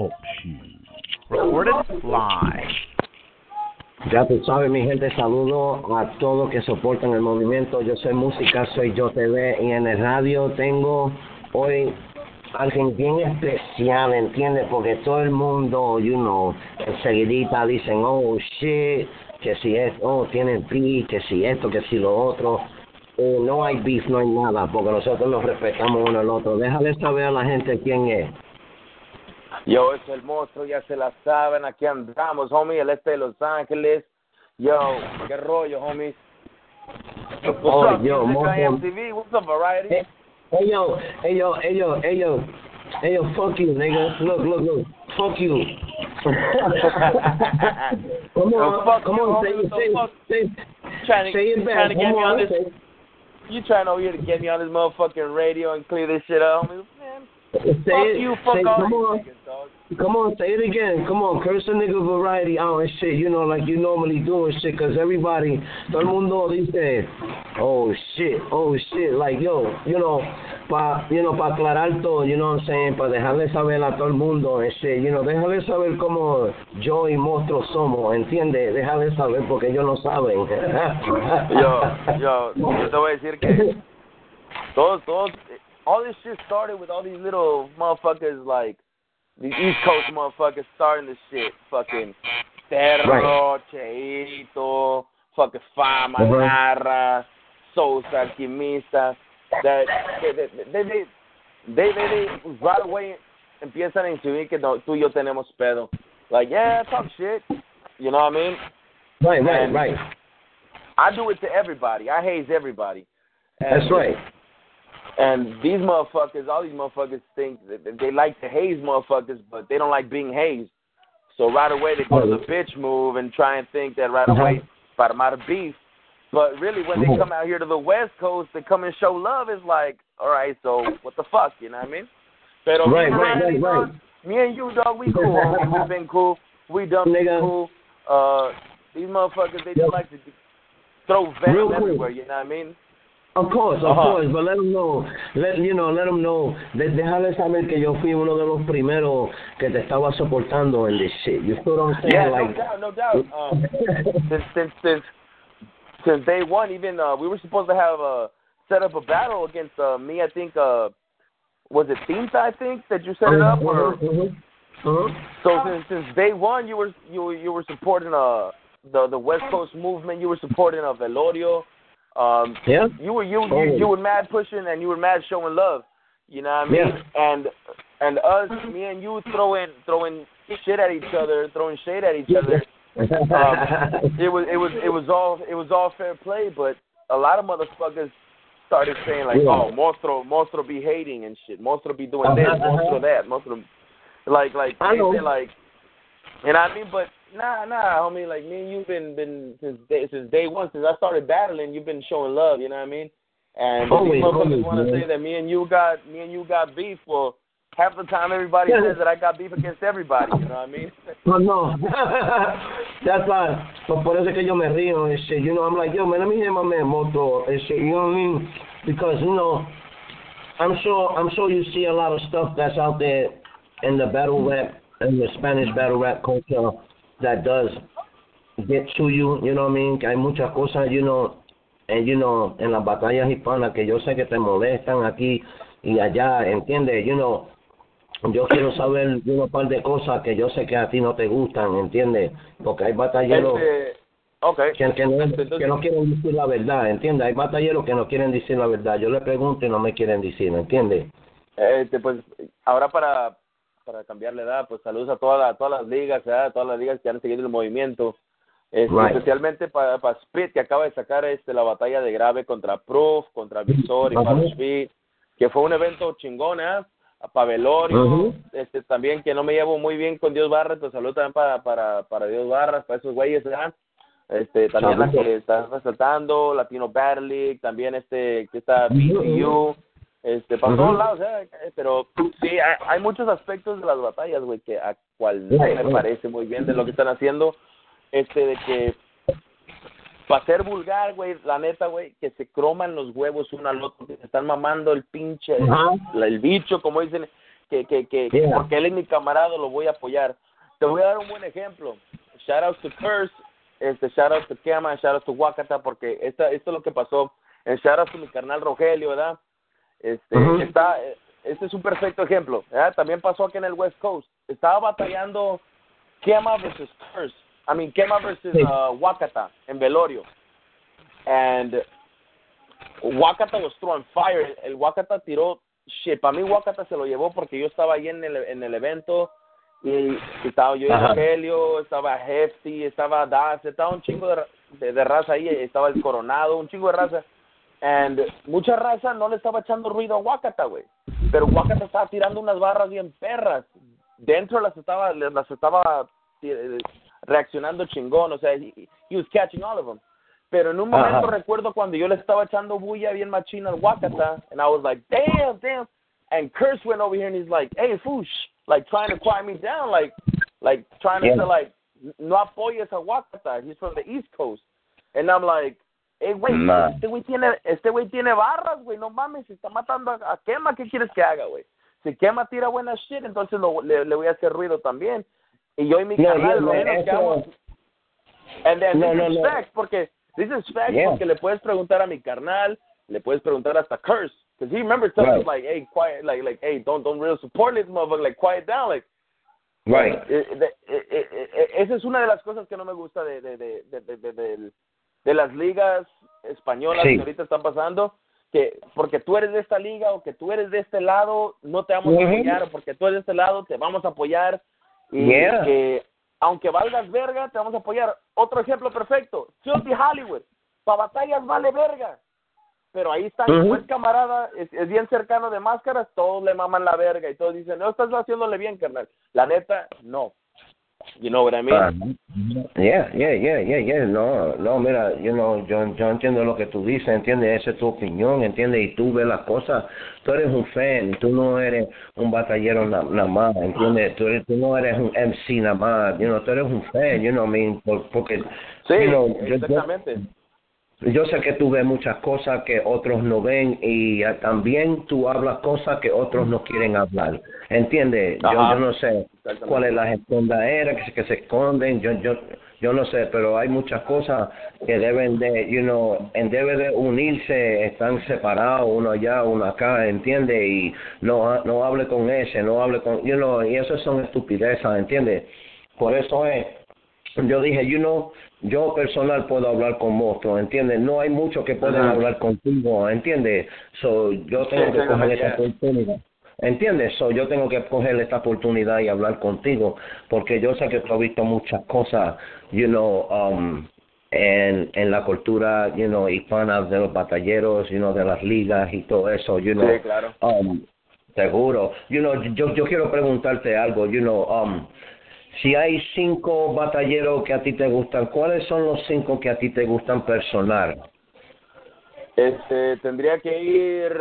Talk. Recorded live. Ya tú sabes, mi gente, saludo a todos que soportan el movimiento. Yo soy música, soy Yo TV y en el radio tengo hoy alguien bien especial, ¿entiendes? Porque todo el mundo, you know, enseguidita dicen, oh shit, que si es, oh, tienen beef, que si esto, que si lo otro. Eh, no hay beef, no hay nada, porque nosotros nos respetamos uno al otro. Déjale saber a la gente quién es. Yo, es el monstruo, ya se la saben, aquí andamos, homie, el este de Los Ángeles. Yo, qué rollo, homies. What's Oh, up, yo, monstruo. What's up, Variety? Hey, hey yo, hey yo, hey yo, hey yo, hey yo, fuck you, nigga. Look, look, look, fuck you. come on, fuck come you, on, say, so say, fuck- say, trying to, say it back. trying to get Come me on on, this. You trying over here to get me on this motherfucking radio and clear this shit up, homie? Say fuck it, you, fuck say, all come on, come on, say it again. Come on, curse a nigga variety out and shit, you know, like you normally do and shit, cause everybody, todo el mundo dice, oh shit, oh shit, like yo, you know, pa, you know, pa aclarar todo, you know what I'm saying, pa dejarle saber a todo el mundo and shit, you know, déjale saber cómo yo y monstruo somos, entiende, déjale saber porque ellos no saben. Yo, yo, yo te voy a decir que todos, todos, all this shit started with all these little motherfuckers like the East Coast motherfuckers starting this shit. Fucking Terro, Cheito, fucking Fama, Uh-huh. Sosa, Alquimista. That they, they, they, they, they, they, right away empiezan a insinuar que no, tú y yo tenemos pedo. Like, yeah, talk shit. You know what I mean? right, right, And- right. I do it to everybody. I haze everybody. And, That's right. And these motherfuckers, all these motherfuckers think that they like to haze motherfuckers, but they don't like being hazed. So right away they go to the bitch move and try and think that right Uh-huh. away para out of beef. But really, when they come out here to the West Coast to come and show love, it's like, all right, so what the fuck, you know what I mean? Pero me Right, and right, right, right. Me and you, dog, we cool. We've been cool. We done been Nigga. cool. Uh, these motherfuckers, they just like to throw venom everywhere. You know what I mean? Of course, of Uh-huh. course, but let them know, let you know, let them know, de, déjale saber que yo fui uno de los primeros que te estaba soportando en this shit. You what I'm saying? Yeah, like, no doubt, no doubt. Um, since since since since day one, even uh, we were supposed to have uh, set up a battle against uh, me. I think uh, was it Tinta? I think that you set it up. Or, Mhm, mhm. so since since day one, you were you you were supporting uh the the West Coast movement. You were supporting uh, Velorio. Um, Yeah. you were you you you were mad pushing and you were mad showing love. You know what I mean? Yeah. And and us, me and you throwing throwing shit at each other, throwing shade at each other. Um, it was it was it was all it was all fair play, but a lot of motherfuckers started saying like, Yeah. "Oh, Monstro, Monstro be hating and shit. Monstro be doing this, Uh-huh, uh-huh. Monstro that, Monstro." Like like I they know. like, and I mean, but nah nah, homie. Like me and you've been been since day since day one since I started battling. You've been showing love. You know what I mean? And Always, these motherfuckers want to say that me and you got me and you got beef. Well, half the time everybody Yeah. says that I got beef against everybody. You know what I mean? No, no. That's why, But por eso es que yo me río and shit. You know, I'm like, yo, man, let me hear my man Moto and shit. You know what I mean? Because, you know, I'm sure, I'm sure you see a lot of stuff that's out there in the battle rap, in the Spanish battle rap culture that does get to you, you know what I mean? Que hay muchas cosas, you know, and you know, en las batallas hispanas que yo sé que te molestan aquí y allá, ¿entiendes? You know, yo quiero saber una par de cosas que yo sé que a ti no te gustan, ¿entiendes? Porque hay batalleros Este, okay. que, que no, Entonces- que no quieren decir la verdad, ¿entiendes? Hay batalleros que no quieren decir la verdad. Yo le pregunto y no me quieren decir, ¿entiendes? Este, pues ahora para para cambiar la edad, pues saludos a todas las todas las ligas, ¿verdad? a todas las ligas que han seguido el movimiento, Este, Right. especialmente para, para Spit que acaba de sacar este la batalla de grave contra Proof, contra Visor y Ajá. para Speed. que fue un evento chingón, ¿eh? Para Velorio, Ujú. este, también que no me llevo muy bien con Dios Barra, pues saludo también para, para, para Dios Barra, para esos güeyes, ¿verdad? Este, también la Saludos. que está resaltando, Latino Battle League, también este, que está BCU, este, para todos lados, ¿eh? pero sí, hay, muchos aspectos de las batallas, güey, que a cual no me parece muy bien de lo que están haciendo, este, de que para ser vulgar, güey, la neta, güey, que se croman los huevos uno al otro, que se están mamando el pinche, el bicho, como dicen, que, que, que, porque él es mi camarada, lo voy a apoyar. Te voy a dar un buen ejemplo. Shout out to Curse, este, shout out to Kema, shout out to Wakata, porque esta, esto es lo que pasó. En shout out to mi carnal Rogelio, ¿verdad? Este, Ujú. está, eh, este es un perfecto ejemplo. También pasó aquí en el West Coast. Estaba batallando Kema versus Curse. I mean, Kema versus uh, Wakata en Velorio. And Wakata was throwing fire. El Wakata tiró shit. Para mí Wakata se lo llevó porque yo estaba ahí en el, en el evento y estaba yo. Rogelio, estaba Hefty, estaba Das, estaba un chingo de, de, de raza ahí, estaba el Coronado, un chingo de raza. And mucha raza no le estaba echando ruido a Wakata, güey. Pero Wakata estaba tirando unas barras bien perras. Dentro las estaba, las estaba eh, reaccionando chingón, o sea, he, he was catching all of them. Pero en un Ajá. momento recuerdo cuando yo le estaba echando bulla bien machina al Wakata, and I was like, damn, damn. And Curse went over here and he's like, hey, Foosh, like trying to quiet me down, like, like trying to Yeah. say like, no apoyes a Wakata. He's from the East Coast. And I'm like, hey, güey, Nah. este güey tiene, este güey tiene barras, güey, no mames, si está matando a, a Kema, ¿qué quieres que haga, güey? Si Kema tira buena shit, entonces lo, le, le voy a hacer ruido también. Y yo y mi No, canal, yo- lo menos que eso- hagamos- And then No, this no, is no. facts, porque this is facts Yeah. porque le puedes preguntar a mi carnal, le puedes preguntar hasta Curse, because he remembers telling Right. us like, hey, quiet, like, like, hey, don't, don't really support this motherfucker, like, quiet down, like. Right. Eh, eh, de- eh, eh, eh, esa es una de las cosas que no me gusta de, de, de, de, de, de- del- de las ligas españolas Sí. que ahorita están pasando, que porque tú eres de esta liga o que tú eres de este lado, no te vamos a apoyar, o porque tú eres de este lado, te vamos a apoyar, y Yeah. que aunque valgas verga, te vamos a apoyar. Otro ejemplo perfecto, Filthy Hollywood, para batallas vale verga, pero ahí está, como es camarada, es, es bien cercano de máscaras, todos le maman la verga y todos dicen, no, estás haciéndole bien, carnal. La neta, no. You know what I mean? Ah, Yeah, yeah, yeah, yeah, yeah. No, no, mira, you know, yo, yo entiendo lo que tú dices, entiendes, esa es tu opinión, entiendes, y tú ves las cosas. Tú eres un fan, tú no eres un batallero na- nada más, entiendes, tú, eres, tú no eres un MC nada más, you know, tú eres un fan, you know, what I mean, por- porque, Sí, you know, yo- yo- exactamente. Yo sé que tú ves muchas cosas que otros no ven y también tú hablas cosas que otros no quieren hablar. ¿Entiendes? Yo, no sé cuál es la escondadera que, se- que se esconden, yo, yo, yo no sé, pero hay muchas cosas que deben de, you know, en debe de unirse, están separados, uno allá, uno acá, ¿entiendes? Y no, no hable con ese, no hable con, you know, y eso son estupideces, ¿entiendes? Por eso es, yo dije, you know, yo personal puedo hablar con monstruos, ¿entiendes? No hay muchos que pueden Ajá. hablar contigo, ¿entiendes? So, yo tengo Sí, que coger yeah. esa oportunidad. ¿Entiendes? So, yo tengo que coger esta oportunidad y hablar contigo, porque yo sé que tú has visto muchas cosas, you know, um, en, en la cultura, you know, hispana de los batalleros, you know, de las ligas y todo eso, you know. Sí, claro. Um, seguro. You know, yo, yo quiero preguntarte algo, you know, um, si hay cinco batalleros que a ti te gustan, ¿cuáles son los cinco que a ti te gustan personal? Este, tendría que ir...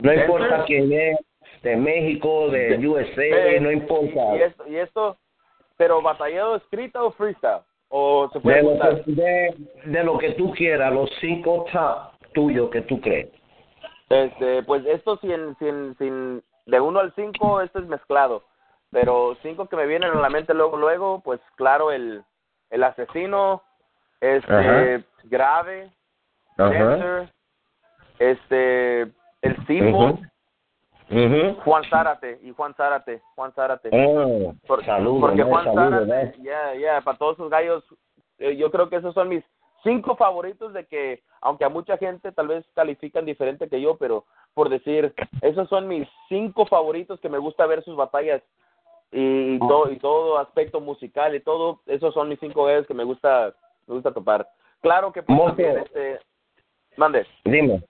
No Denver. importa quién es, de México, de De- USA, no importa. Y, y esto, y esto, pero batallado escrita o freestyle, o se puede De lo, que, de, de lo que tú quieras, los cinco top tuyos que tú crees. Este, pues esto sin, sin, sin, de uno al cinco, esto es mezclado. Pero cinco que me vienen a la mente luego, luego, pues claro, el, el asesino, este, Ajá. grave. Dancer, este, el Ujú. Ujú. Juan Zárate, y Juan Zárate, Juan Zárate. Oh, porque ¿no? Juan Zárate, ya, ya, para todos esos gallos, eh, yo creo que esos son mis cinco favoritos de que, aunque a mucha gente tal vez califican diferente que yo, pero por decir, esos son mis cinco favoritos que me gusta ver sus batallas y, y todo y todo aspecto musical y todo, esos son mis cinco gallos que me gusta me gusta topar. Claro que pues, también, este, mande. Dime,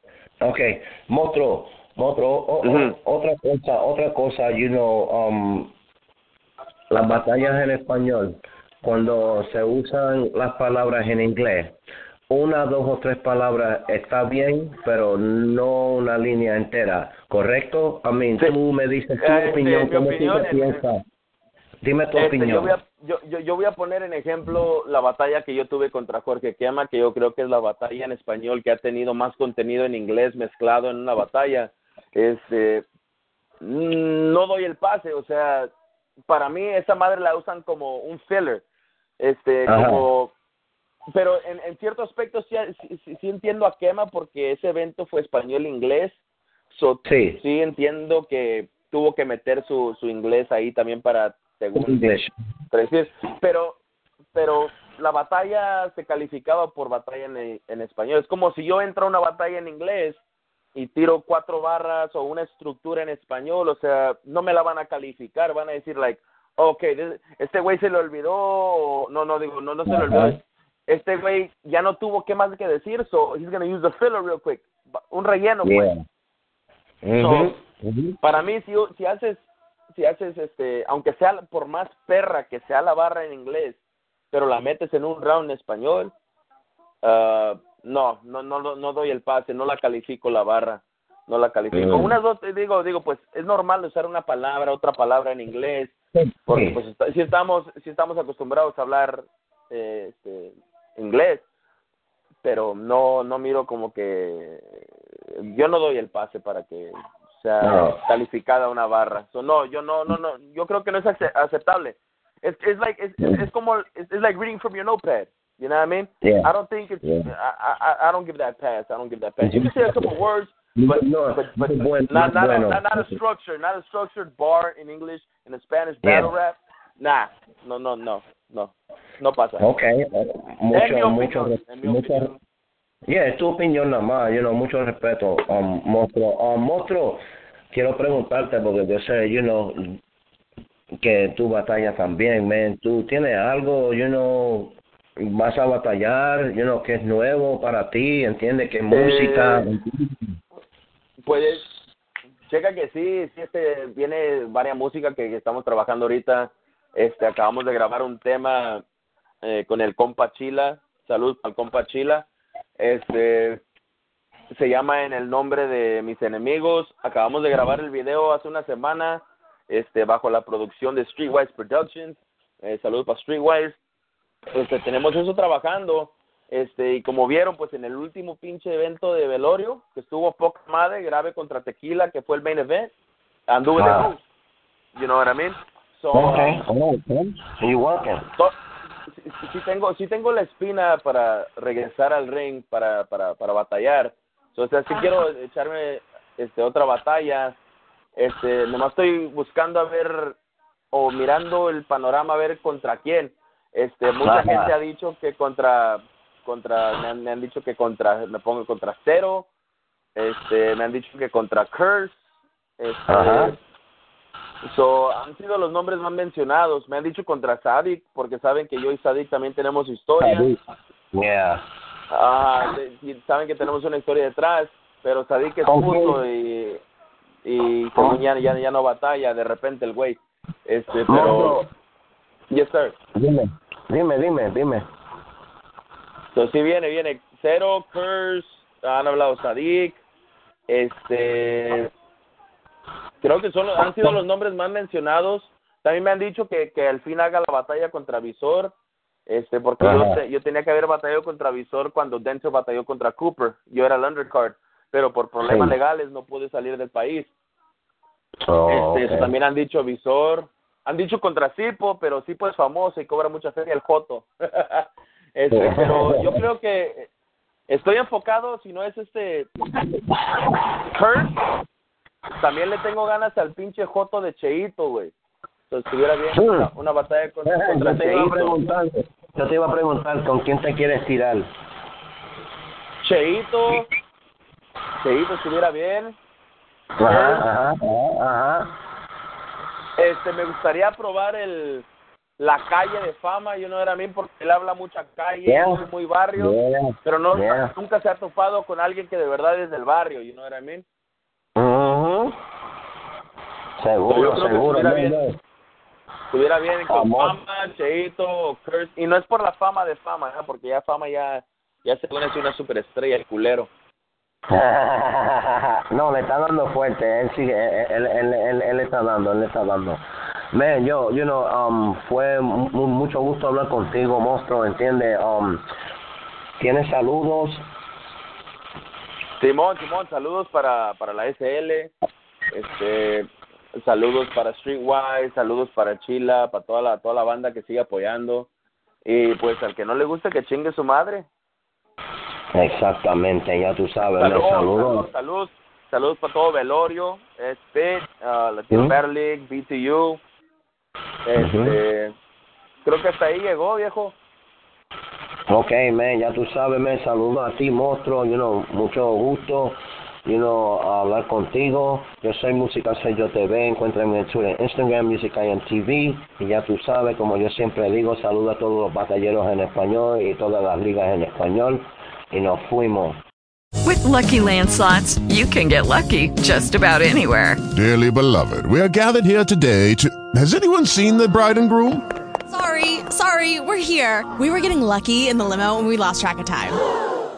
Okay, Motro, Motro, o- otra cosa, otra cosa, you know, um, las batallas en español, cuando se usan las palabras en inglés, una, dos o tres palabras está bien, pero no una línea entera, ¿correcto? I mean, Sí. tú me dices tu Eh, este, opinión, ¿cómo opinión tú te es- piensas? Dime tu Este, opinión. yo, voy a, yo, yo, yo voy a poner en ejemplo la batalla que yo tuve contra Jorge Quema, que yo creo que es la batalla en español que ha tenido más contenido en inglés mezclado en una batalla. Este, no doy el pase, o sea, para mí esa madre la usan como un filler, este, Ajá. como, pero en, en cierto aspecto sí- sí entiendo a Quema porque ese evento fue español-inglés, so, Sí. sí entiendo que tuvo que meter su, su inglés ahí también para según pero pero la batalla se calificaba por batalla en, en español. Es como si yo entro a una batalla en inglés y tiro cuatro barras o una estructura en español, o sea, no me la van a calificar, van a decir like, okay, this- este güey se le olvidó, o, no, no digo, no, no se le olvidó, este güey ya no tuvo qué más que decir, so he's gonna use the filler real quick, un relleno, pues. Yeah. Para mí, si, si haces, si haces, este, aunque sea por más perra que sea la barra en inglés, pero la metes en un round en español, ah, no, no, no, no, doy el pase, no la califico la barra, no la califico. Mm. Unas dos, te digo, digo, pues es normal usar una palabra, otra palabra en inglés, porque pues está- si estamos, si estamos acostumbrados a hablar, eh, este, inglés, pero no, no miro como que, yo no doy el pase para que sea No. calificada una barra. So, no, yo no, no, no, yo creo que no es ace- aceptable. Es es like es es como it's, it's like reading from your notepad. You know what I mean? Yeah. I don't think it's Yeah. I, I I don't give that pass. I don't give that pass. You can say a couple words, but No, but, but no bueno, not no not, bueno. a, not not a structure, not a structured bar in English in a Spanish Yeah. battle rap. Nah, no no no no no pasa. Okay, mucho, mucho, mucho. Yeah, es tu opinión nada más, you know, mucho respeto, um, monstruo, um, monstruo, quiero preguntarte porque yo sé, you know, que tú batallas también, man, tú tienes algo, you know, vas a batallar, you know, que es nuevo para ti, entiendes, que música, Pues, checa que sí, sí, este, viene varias música que, que estamos trabajando ahorita. Este, acabamos de grabar un tema eh, con el compa Chila. Salud al compa Chila. Este, se llama En el nombre de mis enemigos. Acabamos de grabar el video hace una semana, este, bajo la producción de Streetwise Productions. Eh, salud para Streetwise. Este, tenemos eso trabajando. Este, y como vieron, pues en el último pinche evento de Velorio, que estuvo poca madre, grave contra Tequila, que fue el main event, anduve de Ah. host. You know what I mean? So, Okay, oh, okay. So you working. to- sí, tengo, sí tengo la espina para regresar al ring, para, para, para batallar. O sea, sí quiero echarme este, otra batalla. Este, nomás estoy buscando a ver, o mirando el panorama a ver contra quién. Este, mucha Ajá. gente ha dicho que contra, contra, me han, me han dicho que contra, me pongo contra Cero, este, me han dicho que contra Curse, este, Ajá. So, han sido los nombres más mencionados. Me han dicho contra Sadik, porque saben que yo y Sadik también tenemos historia. Yeah. Ah, y saben que tenemos una historia detrás, pero Sadik es justo y, y según ya, ya, ya no batalla de repente el güey. Este, pero... Yes, sir. Dime, dime, dime, dime. So, sí viene, viene Cero, Curse, han hablado Sadik, este... Creo que son, han sido los nombres más mencionados. También me han dicho que, que al fin haga la batalla contra Visor, este, porque yo, tenía que haber batallado contra Visor cuando Denzel batalló contra Cooper. Yo era el undercard, pero por problemas Sí. legales no pude salir del país. Oh, Este, okay. También han dicho Visor, han dicho contra Sipo, pero Sipo es famoso y cobra mucha feria el Joto. este, pero yo creo que estoy enfocado, si no es este Kurt, también le tengo ganas al pinche Joto de Cheito, güey. Entonces estuviera bien una, una batalla contra, Eh, contra yo te iba a Cheito. preguntar, yo te iba a preguntar con quién te quieres tirar. Cheito, Cheito estuviera bien. Ajá, ajá, ajá, ajá. Este, me gustaría probar el la calle de fama, know what I mean, porque él habla mucha calle, Yeah. muy, barrio, Yeah. pero no Yeah. nunca se ha topado con alguien que de verdad es del barrio, know what I mean. Seguro, seguro. estuviera bien. Estuviera bien con Amor. fama, Cheito, y no es por la fama de fama, ¿eh? porque ya fama ya, ya se pone una superestrella, el culero. no, le está dando fuerte. Él sigue, él, él, él, él está dando, él le está dando. Man, yo, you know, um, fue mu- mucho gusto hablar contigo, monstruo, ¿entiendes? Um, ¿Tienes saludos? Simón, Simón, saludos para, para la SL, este, saludos para Streetwise, saludos para Chila, para toda la, toda la banda que sigue apoyando, y pues al que no le guste que chingue su madre. Exactamente, ya tú sabes, Saludos, saludos. saludos, para todo Velorio, Spit, uh, Latino League, BTU, este, creo que hasta ahí llegó, viejo. Ok, man, ya tú sabes, man, saludos a ti, monstruo, you know, mucho gusto, you know, hablar contigo. Yo soy Música Sello TV, encuéntrame en Twitter, Instagram, Music IM TV, y ya tú sabes, como yo siempre digo, saludo a todos los batalleros en español y todas las ligas en español, y nos fuimos. With Lucky Land slots, you can get lucky just about anywhere. Dearly beloved, we are gathered here today to. Has anyone seen the bride and groom? Sorry, sorry, we're here. We were getting lucky in the limo and we lost track of time.